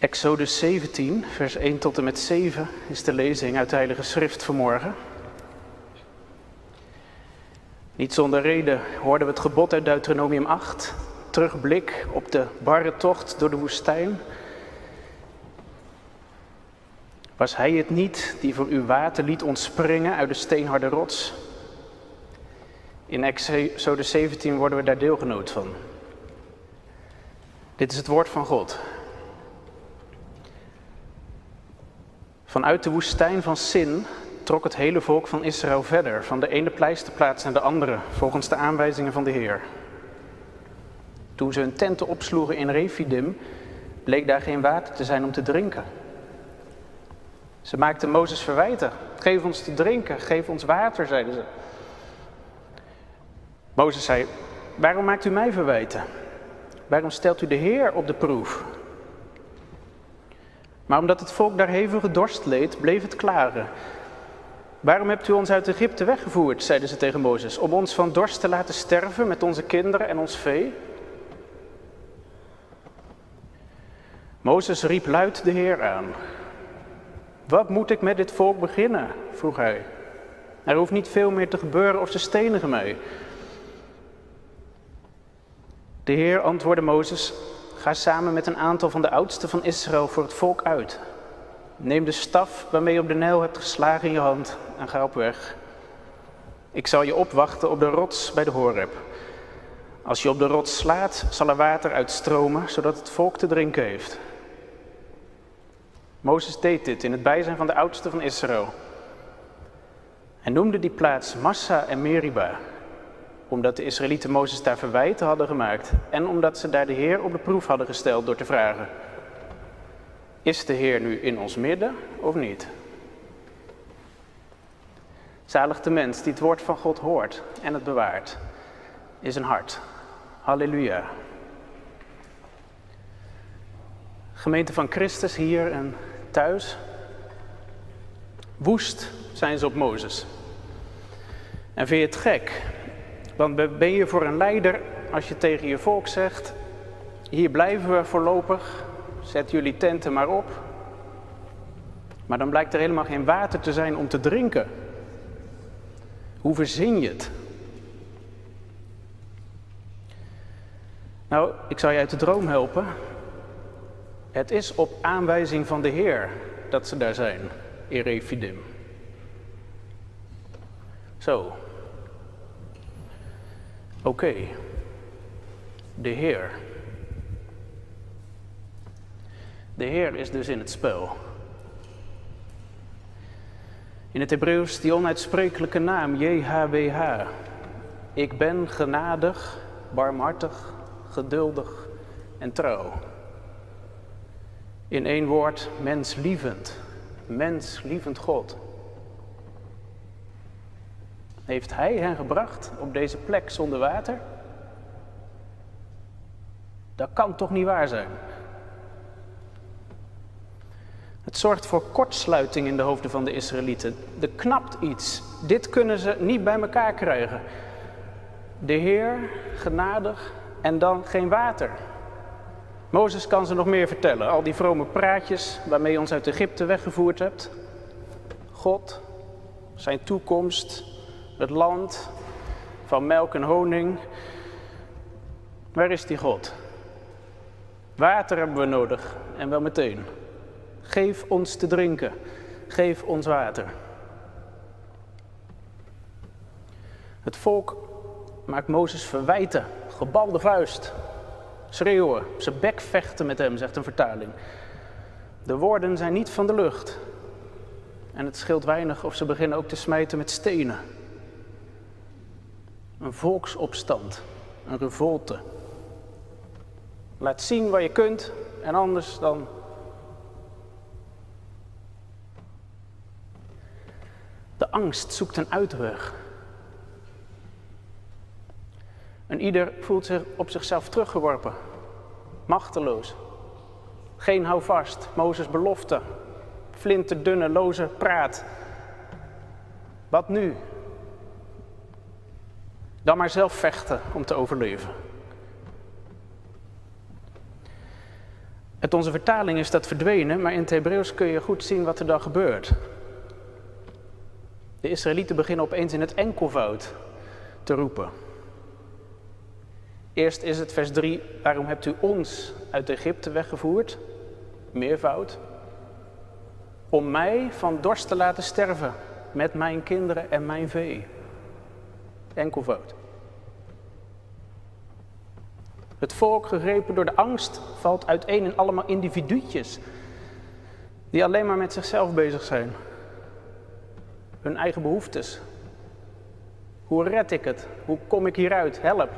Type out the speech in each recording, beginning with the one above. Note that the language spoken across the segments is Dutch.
Exodus 17, vers 1 tot en met 7 is de lezing uit de Heilige Schrift vanmorgen. Niet zonder reden hoorden we het gebod uit Deuteronomium 8, terugblik op de barre tocht door de woestijn. Was hij het niet die voor uw water liet ontspringen uit de steenharde rots? In Exodus 17 worden we daar deelgenoot van. Dit is het woord van God. Vanuit de woestijn van Sin trok het hele volk van Israël verder, van de ene pleisterplaats naar de andere, volgens de aanwijzingen van de Heer. Toen ze hun tenten opsloegen in Refidim, bleek daar geen water te zijn om te drinken. Ze maakten Mozes verwijten. Geef ons te drinken, geef ons water, zeiden ze. Mozes zei, waarom maakt u mij verwijten? Waarom stelt u de Heer op de proef? Maar omdat het volk daar hevige dorst leed, bleef het klaren. Waarom hebt u ons uit Egypte weggevoerd, zeiden ze tegen Mozes, om ons van dorst te laten sterven met onze kinderen en ons vee? Mozes riep luid de Heer aan. Wat moet ik met dit volk beginnen? vroeg hij. Er hoeft niet veel meer te gebeuren of ze stenigen mij. De Heer antwoordde Mozes, ga samen met een aantal van de oudsten van Israël voor het volk uit. Neem de staf waarmee je op de Nijl hebt geslagen in je hand en ga op weg. Ik zal je opwachten op de rots bij de Horeb. Als je op de rots slaat, zal er water uitstromen, zodat het volk te drinken heeft. Mozes deed dit in het bijzijn van de oudsten van Israël. Hij noemde die plaats Massa en Meriba, omdat de Israëlieten Mozes daar verwijten hadden gemaakt en omdat ze daar de Heer op de proef hadden gesteld door te vragen: Is de Heer nu in ons midden of niet? Zalig de mens die het woord van God hoort en het bewaart, is een hart. Halleluja. Gemeente van Christus hier en thuis. Woest zijn ze op Mozes. En vind je het gek dan ben je voor een leider als je tegen je volk zegt, hier blijven we voorlopig, zet jullie tenten maar op. Maar dan blijkt er helemaal geen water te zijn om te drinken. Hoe verzin je het? Nou, ik zal je uit de droom helpen. Het is op aanwijzing van de Heer dat ze daar zijn, in Refidim. Zo, Oké, de Heer. De Heer is dus in het spel. In het Hebreeuws die onuitsprekelijke naam JHWH. Ik ben genadig, barmhartig, geduldig en trouw. In één woord, menslievend, menslievend God. Heeft Hij hen gebracht op deze plek zonder water? Dat kan toch niet waar zijn? Het zorgt voor kortsluiting in de hoofden van de Israëlieten. Er knapt iets. Dit kunnen ze niet bij elkaar krijgen. De Heer, genadig en dan geen water. Mozes kan ze nog meer vertellen. Al die vrome praatjes waarmee je ons uit Egypte weggevoerd hebt. God, zijn toekomst, het land van melk en honing. Waar is die God? Water hebben we nodig en wel meteen. Geef ons te drinken. Geef ons water. Het volk maakt Mozes verwijten, gebalde vuist, schreeuwen, zijn bek vechten met hem, zegt een vertaling. De woorden zijn niet van de lucht. En het scheelt weinig of ze beginnen ook te smijten met stenen. Een volksopstand, een revolte. Laat zien wat je kunt en anders dan. De angst zoekt een uitweg. En ieder voelt zich op zichzelf teruggeworpen, machteloos. Geen houvast, Mozes belofte, flinterdunne, loze praat. Wat nu? Dan maar zelf vechten om te overleven. Uit onze vertaling is dat verdwenen, maar in het Hebreeuws kun je goed zien wat er dan gebeurt. De Israëlieten beginnen opeens in het enkelvoud te roepen. Eerst is het vers 3, waarom hebt u ons uit Egypte weggevoerd? Meervoud. Om mij van dorst te laten sterven met mijn kinderen en mijn vee. Enkelvoud. Het volk, gegrepen door de angst, valt uiteen in allemaal individuutjes die alleen maar met zichzelf bezig zijn. Hun eigen behoeftes. Hoe red ik het? Hoe kom ik hieruit? Help.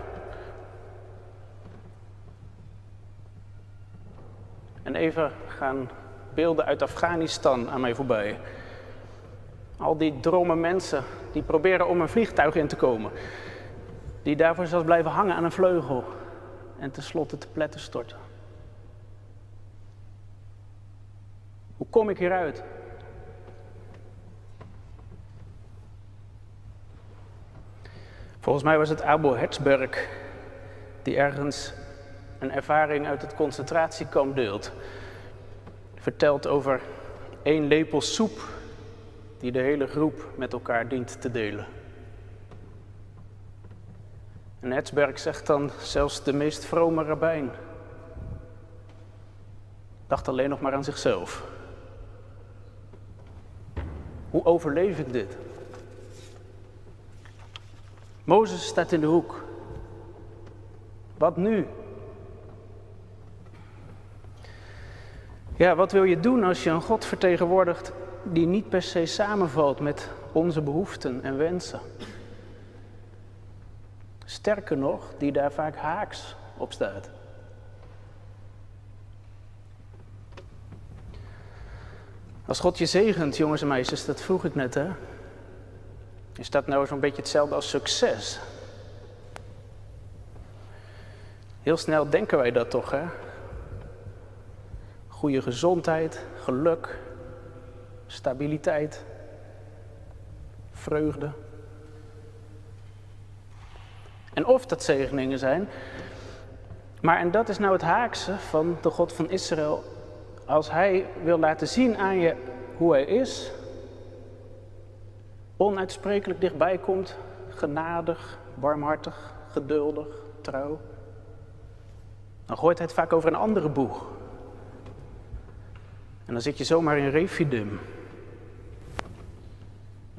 En even gaan beelden uit Afghanistan aan mij voorbij. Al die dromme mensen die proberen om een vliegtuig in te komen. Die daarvoor zelfs blijven hangen aan een vleugel en tenslotte te pletten storten. Hoe kom ik hieruit? Volgens mij was het Abel Herzberg die ergens een ervaring uit het concentratiekamp deelt. Vertelt over één lepel soep die de hele groep met elkaar dient te delen. En Hetzberg zegt dan zelfs de meest vrome rabbijn. Dacht alleen nog maar aan zichzelf. Hoe overleef ik dit? Mozes staat in de hoek. Wat nu? Ja, wat wil je doen als je een God vertegenwoordigt die niet per se samenvalt met onze behoeften en wensen? Sterker nog, die daar vaak haaks op staat. Als God je zegent, jongens en meisjes, dat vroeg ik net, hè? Is dat nou zo'n beetje hetzelfde als succes? Heel snel denken wij dat toch, hè? Goede gezondheid, geluk, stabiliteit, vreugde. En of dat zegeningen zijn. Maar en dat is nou het haakse van de God van Israël. Als hij wil laten zien aan je hoe hij is, onuitsprekelijk dichtbij komt, genadig, barmhartig, geduldig, trouw, dan gooit hij het vaak over een andere boeg. En dan zit je zomaar in refidim.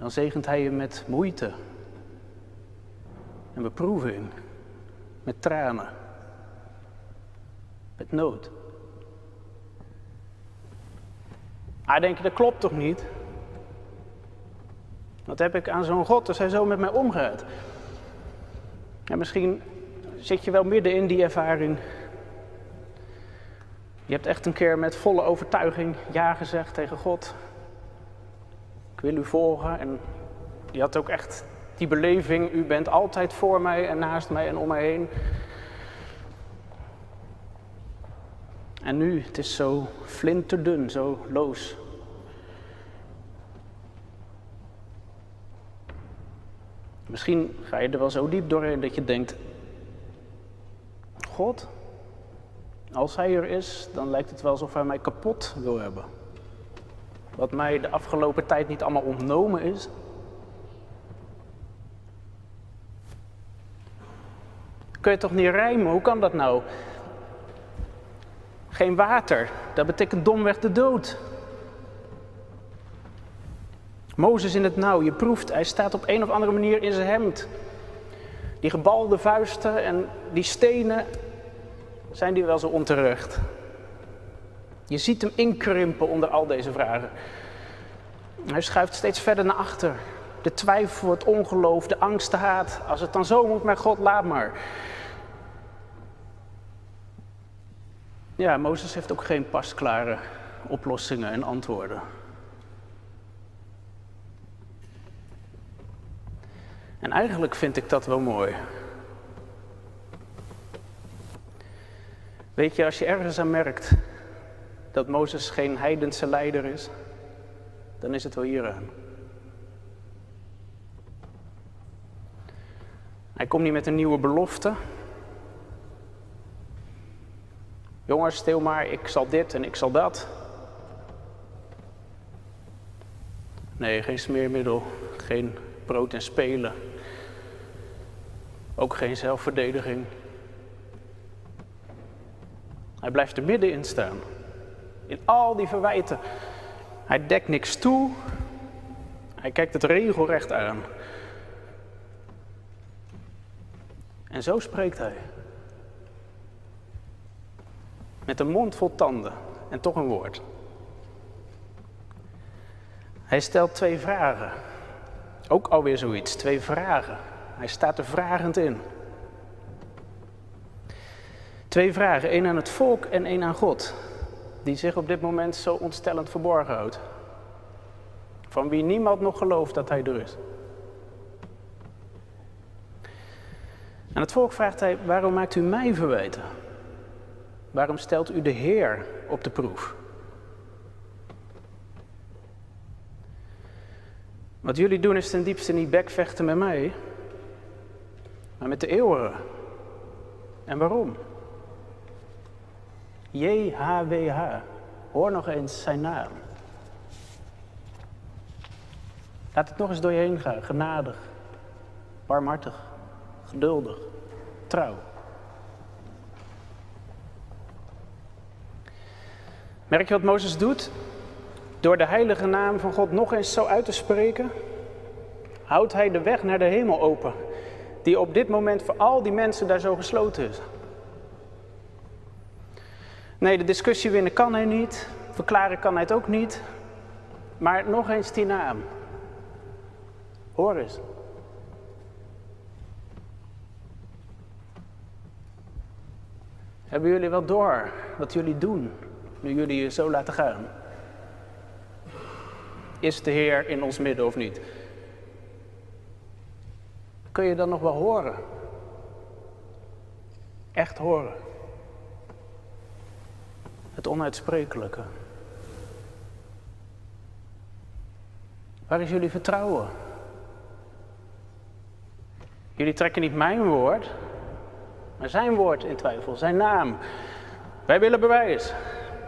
Dan zegent hij je met moeite, en beproeving, met tranen, met nood. Hij denkt, dat klopt toch niet? Wat heb ik aan zo'n God als hij zo met mij omgaat? En misschien zit je wel midden in die ervaring. Je hebt echt een keer met volle overtuiging ja gezegd tegen God. Wil u volgen. En je had ook echt die beleving, u bent altijd voor mij en naast mij en om mij heen. En nu, het is zo flinterdun, zo loos. Misschien ga je er wel zo diep doorheen dat je denkt: God, als Hij er is, dan lijkt het wel alsof Hij mij kapot wil hebben. Wat mij de afgelopen tijd niet allemaal ontnomen is, Kun je toch niet rijmen? Hoe kan dat nou? Geen water, dat betekent domweg de dood. Mozes in het nauw, je proeft, hij staat op een of andere manier in zijn hemd. Die gebalde vuisten en die stenen, zijn die wel zo onterecht? Je ziet hem inkrimpen onder al deze vragen. Hij schuift steeds verder naar achter. De twijfel, het ongeloof, de angst, de haat. Als het dan zo moet, mijn God, laat maar. Ja, Mozes heeft ook geen pasklare oplossingen en antwoorden. En eigenlijk vind ik dat wel mooi. Weet je, als je ergens aan merkt dat Mozes geen heidense leider is, dan is het wel hieraan. Hij komt niet met een nieuwe belofte, Jongens, stil maar, ik zal dit en ik zal dat. Nee, geen smeermiddel, geen brood en spelen. Ook geen zelfverdediging. Hij blijft er middenin staan. In al die verwijten. Hij dekt niks toe. Hij kijkt het regelrecht aan. En zo spreekt hij. Met een mond vol tanden en toch een woord. Hij stelt twee vragen. Ook alweer zoiets, twee vragen. Hij staat er vragend in. Twee vragen, één aan het volk en één aan God, die zich op dit moment zo ontstellend verborgen houdt. Van wie niemand nog gelooft dat hij er is. Aan het volk vraagt hij, waarom maakt u mij verwijten? Waarom stelt u de Heer op de proef? Wat jullie doen is ten diepste niet bekvechten met mij, maar met de eeuwige. En waarom? JHWH, hoor nog eens zijn naam. Laat het nog eens door je heen gaan, genadig, barmhartig, geduldig, trouw. Merk je wat Mozes doet? Door de heilige naam van God nog eens zo uit te spreken, houdt hij de weg naar de hemel open, die op dit moment voor al die mensen daar zo gesloten is. Nee, de discussie winnen kan hij niet, verklaren kan hij het ook niet, maar nog eens die naam. Hoor eens. Hebben jullie wel door wat jullie doen nu jullie je zo laten gaan? Is de Heer in ons midden of niet? Kun je dan nog wel horen? Echt horen. Het onuitsprekelijke. Waar is jullie vertrouwen? Jullie trekken niet mijn woord, maar zijn woord in twijfel, zijn naam. Wij willen bewijs.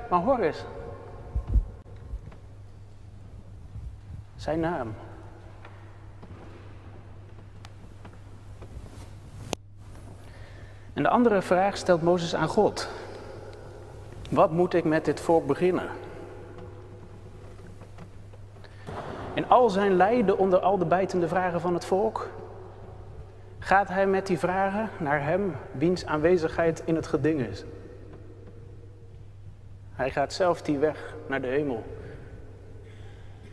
Maar hoor eens. Zijn naam. En de andere vraag stelt Mozes aan God. Wat moet ik met dit volk beginnen? In al zijn lijden onder al de bijtende vragen van het volk, gaat hij met die vragen naar hem, wiens aanwezigheid in het geding is. Hij gaat zelf die weg naar de hemel.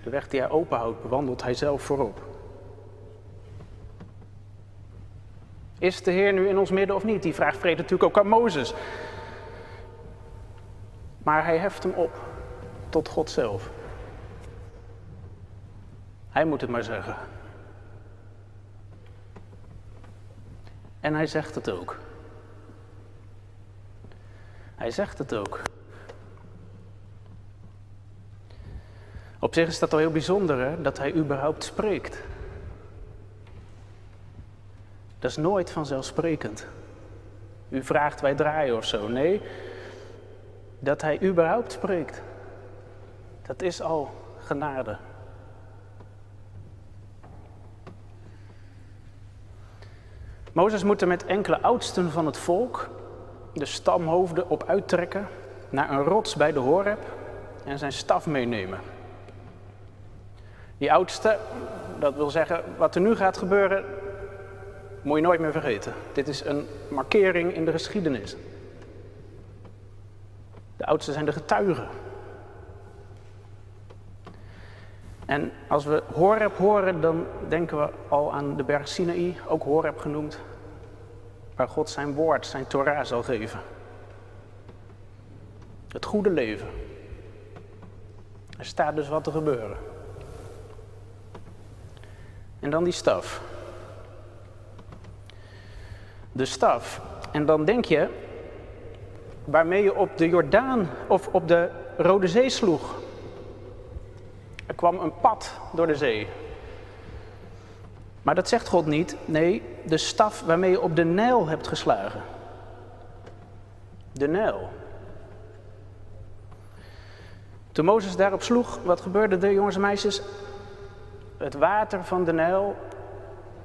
De weg die hij openhoudt, bewandelt hij zelf voorop. Is de Heer nu in ons midden of niet? Die vraag vreet natuurlijk ook aan Mozes. Maar hij heft hem op tot God zelf. Hij moet het maar zeggen. En hij zegt het ook. Hij zegt het ook. Op zich is dat al heel bijzonder, hè? dat hij überhaupt spreekt. Dat is nooit vanzelfsprekend. U vraagt, wij draaien of zo. Nee, dat hij überhaupt spreekt. Dat is al genade. Mozes moet er met enkele oudsten van het volk de stamhoofden op uittrekken naar een rots bij de Horeb en zijn staf meenemen. Die oudste, dat wil zeggen, wat er nu gaat gebeuren, moet je nooit meer vergeten. Dit is een markering in de geschiedenis. De oudsten zijn de getuigen. En als we Horeb horen, dan denken we al aan de berg Sinaï, ook Horeb genoemd, waar God zijn woord, zijn Torah zal geven. Het goede leven. Er staat dus wat te gebeuren. En dan die staf. De staf. En dan denk je, waarmee je op de Jordaan of op de Rode Zee sloeg. Er kwam een pad door de zee. Maar dat zegt God niet. Nee, de staf waarmee je op de Nijl hebt geslagen. De Nijl. Toen Mozes daarop sloeg, wat gebeurde er, jongens en meisjes? Het water van de Nijl,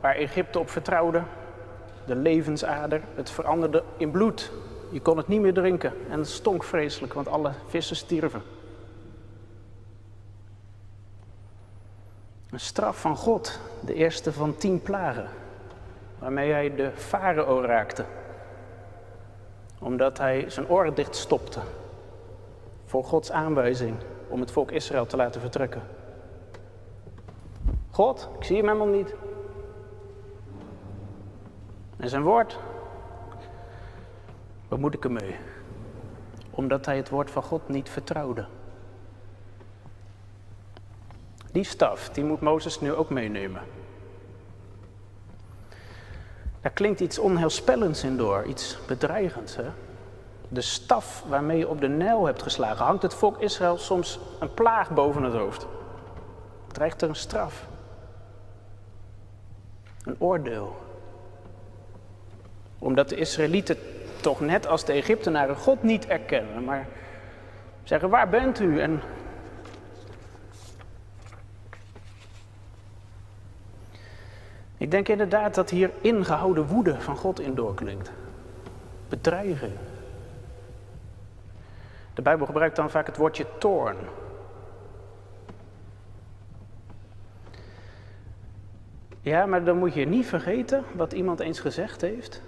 waar Egypte op vertrouwde, de levensader, het veranderde in bloed. Je kon het niet meer drinken en het stonk vreselijk, want alle vissen stierven. Een straf van God, de eerste van tien plagen, waarmee hij de farao raakte. Omdat hij zijn oren dicht stopte voor Gods aanwijzing om het volk Israël te laten vertrekken. God, ik zie hem helemaal niet. En zijn woord, wat moet ik ermee? Omdat hij het woord van God niet vertrouwde. Die staf, die moet Mozes nu ook meenemen. Daar klinkt iets onheilspellends in door, iets bedreigends. Hè? De staf waarmee je op de Nijl hebt geslagen, hangt het volk Israël soms een plaag boven het hoofd. Dreigt er een straf. Een oordeel. Omdat de Israëlieten toch net als de Egyptenaren God niet erkennen, maar zeggen: Waar bent u? En Ik denk inderdaad dat hier ingehouden woede van God in doorklinkt. Bedreiging. De Bijbel gebruikt dan vaak het woordje toorn. Ja, maar dan moet je niet vergeten wat iemand eens gezegd heeft.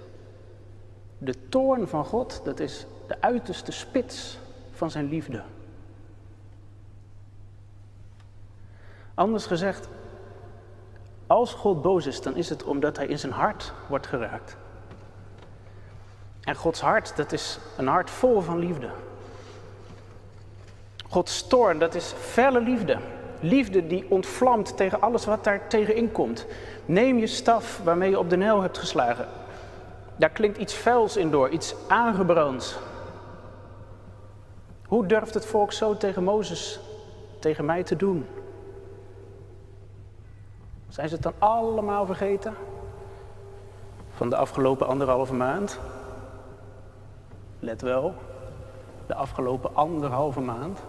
De toorn van God, dat is de uiterste spits van zijn liefde. Anders gezegd, als God boos is, dan is het omdat hij in zijn hart wordt geraakt. En Gods hart, dat is een hart vol van liefde. Gods toorn, dat is felle liefde. Liefde die ontvlamt tegen alles wat daar tegenin komt. Neem je staf waarmee je op de Nijl hebt geslagen. Daar klinkt iets vuils in door, iets aangebrands. Hoe durft het volk zo tegen Mozes, tegen mij te doen? Zijn ze het dan allemaal vergeten? Van de afgelopen anderhalve maand? Let wel, de afgelopen anderhalve maand.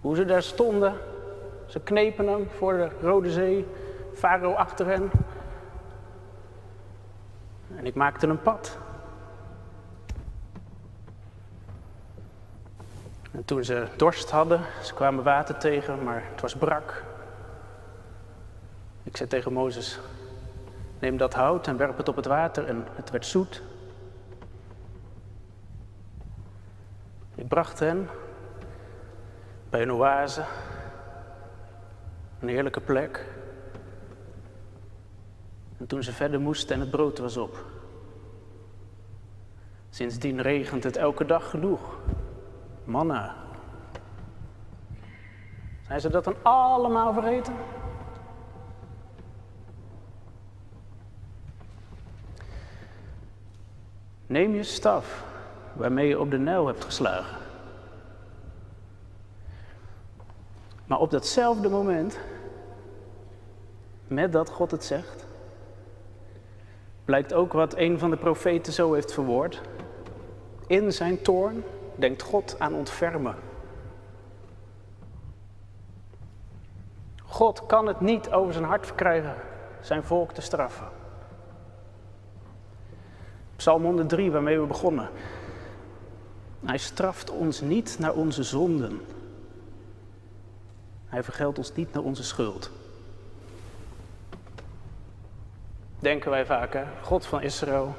Hoe ze daar stonden, ze knepen hem voor de Rode Zee, Farao achter hen. En ik maakte een pad. En toen ze dorst hadden, ze kwamen water tegen, maar het was brak. Ik zei tegen Mozes, neem dat hout en werp het op het water en het werd zoet. Ik bracht hen bij een oase, een heerlijke plek. En toen ze verder moesten en het brood was op. Sindsdien regent het elke dag genoeg manna. Zijn ze dat dan allemaal vergeten? Neem je staf waarmee je op de Nijl hebt geslagen. Maar op datzelfde moment, met dat God het zegt, blijkt ook wat een van de profeten zo heeft verwoord. In zijn toorn denkt God aan ontfermen. God kan het niet over zijn hart verkrijgen zijn volk te straffen. Psalm 103, waarmee we begonnen. Hij straft ons niet naar onze zonden. Hij vergeldt ons niet naar onze schuld. Denken wij vaak? God van Israël.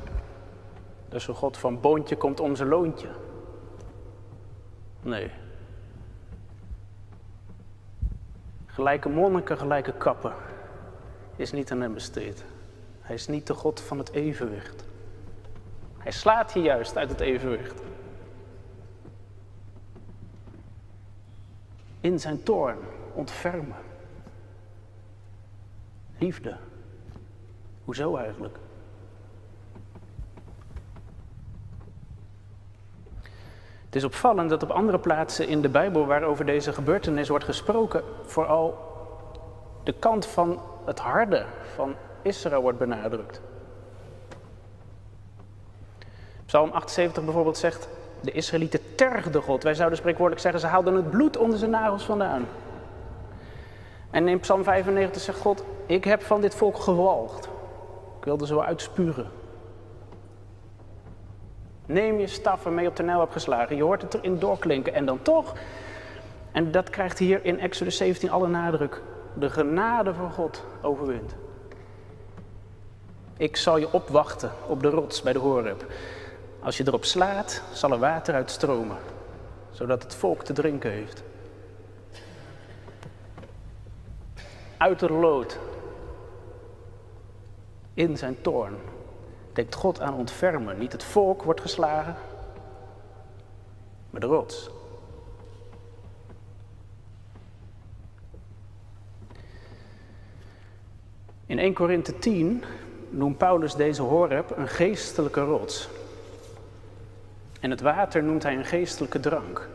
Dus een God van boontje komt om zijn loontje. Nee. Gelijke monniken, gelijke kappen is niet aan hem besteed. Hij is niet de God van het evenwicht. Hij slaat je juist uit het evenwicht. In zijn toorn ontfermen. Liefde. Hoezo eigenlijk? Het is opvallend dat op andere plaatsen in de Bijbel waarover deze gebeurtenis wordt gesproken, vooral de kant van het harde van Israël wordt benadrukt. Psalm 78 bijvoorbeeld zegt: De Israëlieten tergden God. Wij zouden spreekwoordelijk zeggen, ze haalden het bloed onder zijn nagels vandaan. En in Psalm 95 zegt God, ik heb van dit volk gewalgd. Wilde zo uitspuren. Neem je staf je op de nijl hebt geslagen. Je hoort het erin doorklinken. En dan toch, en dat krijgt hier in Exodus 17 alle nadruk, de genade van God overwint. Ik zal je opwachten op de rots bij de Horeb. Als je erop slaat, zal er water uitstromen, zodat het volk te drinken heeft. Uit de lood, in zijn toorn, denkt God aan ontfermen. Niet het volk wordt geslagen, maar de rots. In 1 Korinthe 10 noemt Paulus deze Horeb een geestelijke rots. En het water noemt hij een geestelijke drank.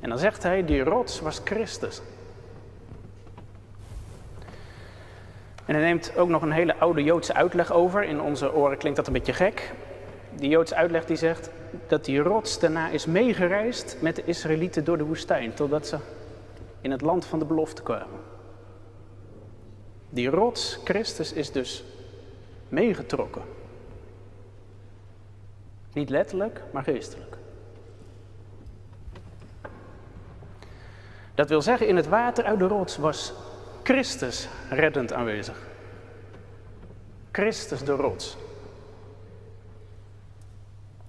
En dan zegt hij, die rots was Christus. En hij neemt ook nog een hele oude Joodse uitleg over. In onze oren klinkt dat een beetje gek. Die Joodse uitleg die zegt dat die rots daarna is meegereisd met de Israëlieten door de woestijn, totdat ze in het land van de belofte kwamen. Die rots, Christus, is dus meegetrokken. Niet letterlijk, maar geestelijk. Dat wil zeggen, in het water uit de rots was Christus reddend aanwezig. Christus de rots.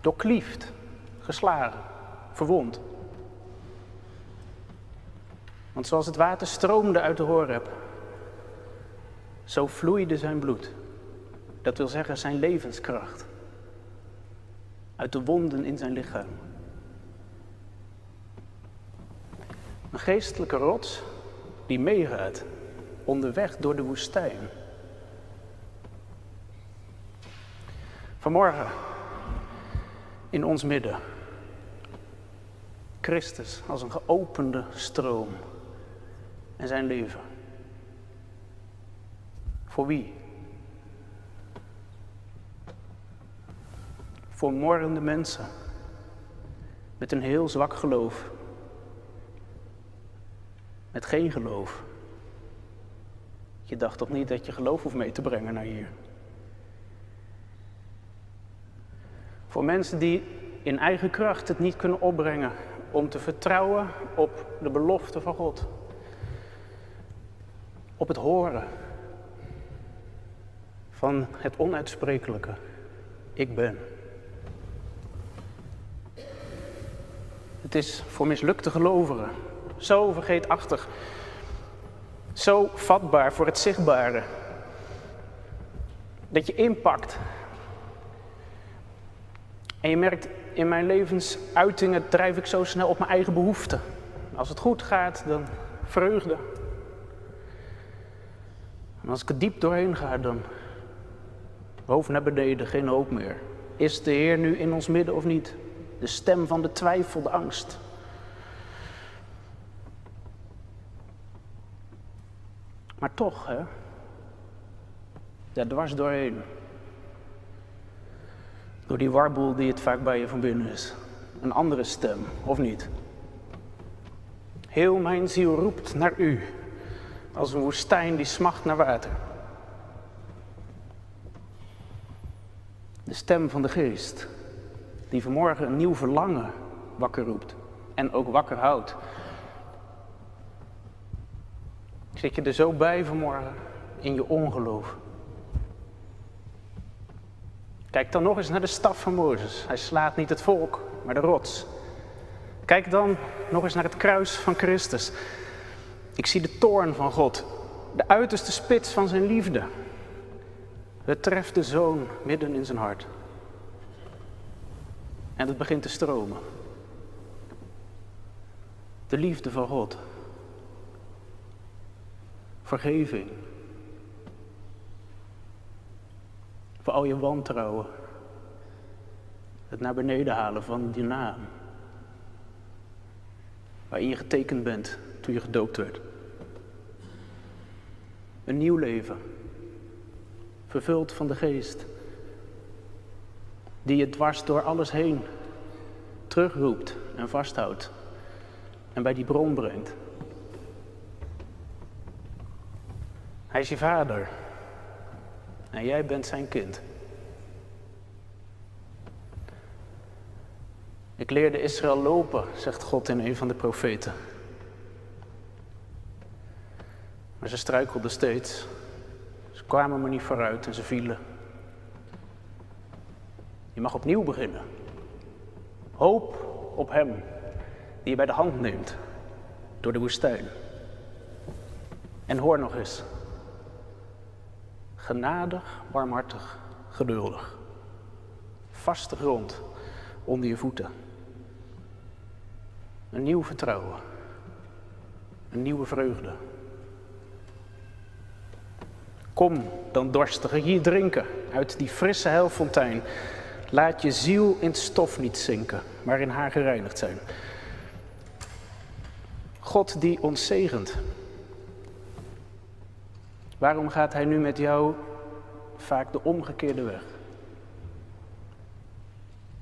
Doorkliefd, geslagen, verwond. Want zoals het water stroomde uit de Horeb, zo vloeide zijn bloed. Dat wil zeggen zijn levenskracht. Uit de wonden in zijn lichaam. Een geestelijke rots die meegaat onderweg door de woestijn. Vanmorgen in ons midden. Christus als een geopende stroom en zijn leven. Voor wie? Voor morrende mensen met een heel zwak geloof. Met geen geloof. Je dacht toch niet dat je geloof hoeft mee te brengen naar hier? Voor mensen die in eigen kracht het niet kunnen opbrengen om te vertrouwen op de belofte van God. Op het horen van het onuitsprekelijke. Ik ben. Het is voor mislukte gelovigen zo vergeetachtig, zo vatbaar voor het zichtbare, dat je inpakt. En je merkt, in mijn levensuitingen drijf ik zo snel op mijn eigen behoeften. Als het goed gaat, dan vreugde. En als ik er diep doorheen ga, dan hoofd naar beneden, geen hoop meer. Is de Heer nu in ons midden of niet? De stem van de twijfel, de angst. Maar toch, hè? Daar dwars doorheen. Door die warboel die het vaak bij je van binnen is. Een andere stem, of niet? Heel mijn ziel roept naar u, als een woestijn die smacht naar water. De stem van de geest, die vanmorgen een nieuw verlangen wakker roept en ook wakker houdt. Zit je er zo bij vanmorgen in je ongeloof? Kijk dan nog eens naar de staf van Mozes. Hij slaat niet het volk, maar de rots. Kijk dan nog eens naar het kruis van Christus. Ik zie de toorn van God, de uiterste spits van zijn liefde. Het treft de zoon midden in zijn hart. En het begint te stromen. De liefde van God. Vergeving. Voor al je wantrouwen. Het naar beneden halen van die naam. Waarin je getekend bent toen je gedoopt werd. Een nieuw leven. Vervuld van de geest. Die je dwars door alles heen terugroept en vasthoudt en bij die bron brengt. Hij is je vader en jij bent zijn kind. Ik leerde Israël lopen, zegt God in een van de profeten. Maar ze struikelden steeds. Ze kwamen maar niet vooruit en ze vielen. Je mag opnieuw beginnen. Hoop op Hem die je bij de hand neemt door de woestijn. En hoor nog eens. Genadig, warmhartig, geduldig. Vaste grond onder je voeten. Een nieuw vertrouwen. Een nieuwe vreugde. Kom dan dorstige hier drinken uit die frisse heilfontein. Laat je ziel in stof niet zinken, maar in haar gereinigd zijn. God die ons zegent. Waarom gaat Hij nu met jou vaak de omgekeerde weg?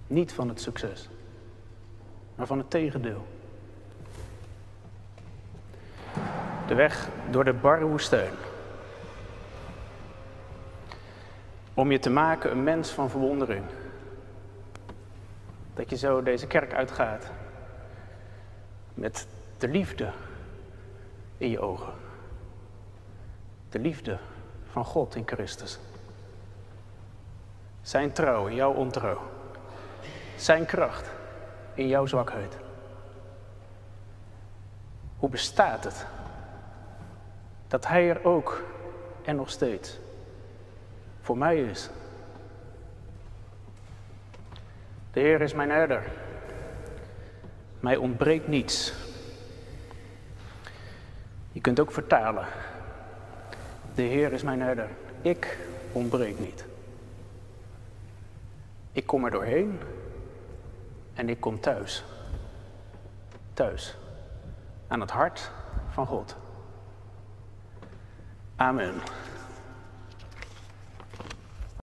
Niet van het succes, maar van het tegendeel. De weg door de barre woestijn. Om je te maken een mens van verwondering. Dat je zo deze kerk uitgaat. Met de liefde in je ogen. De liefde van God in Christus. Zijn trouw in jouw ontrouw. Zijn kracht in jouw zwakheid. Hoe bestaat het dat Hij er ook en nog steeds voor mij is? De Heer is mijn herder. Mij ontbreekt niets. Je kunt ook vertalen. De Heer is mijn herder. Ik ontbreek niet. Ik kom er doorheen en ik kom thuis. Thuis. Aan het hart van God. Amen.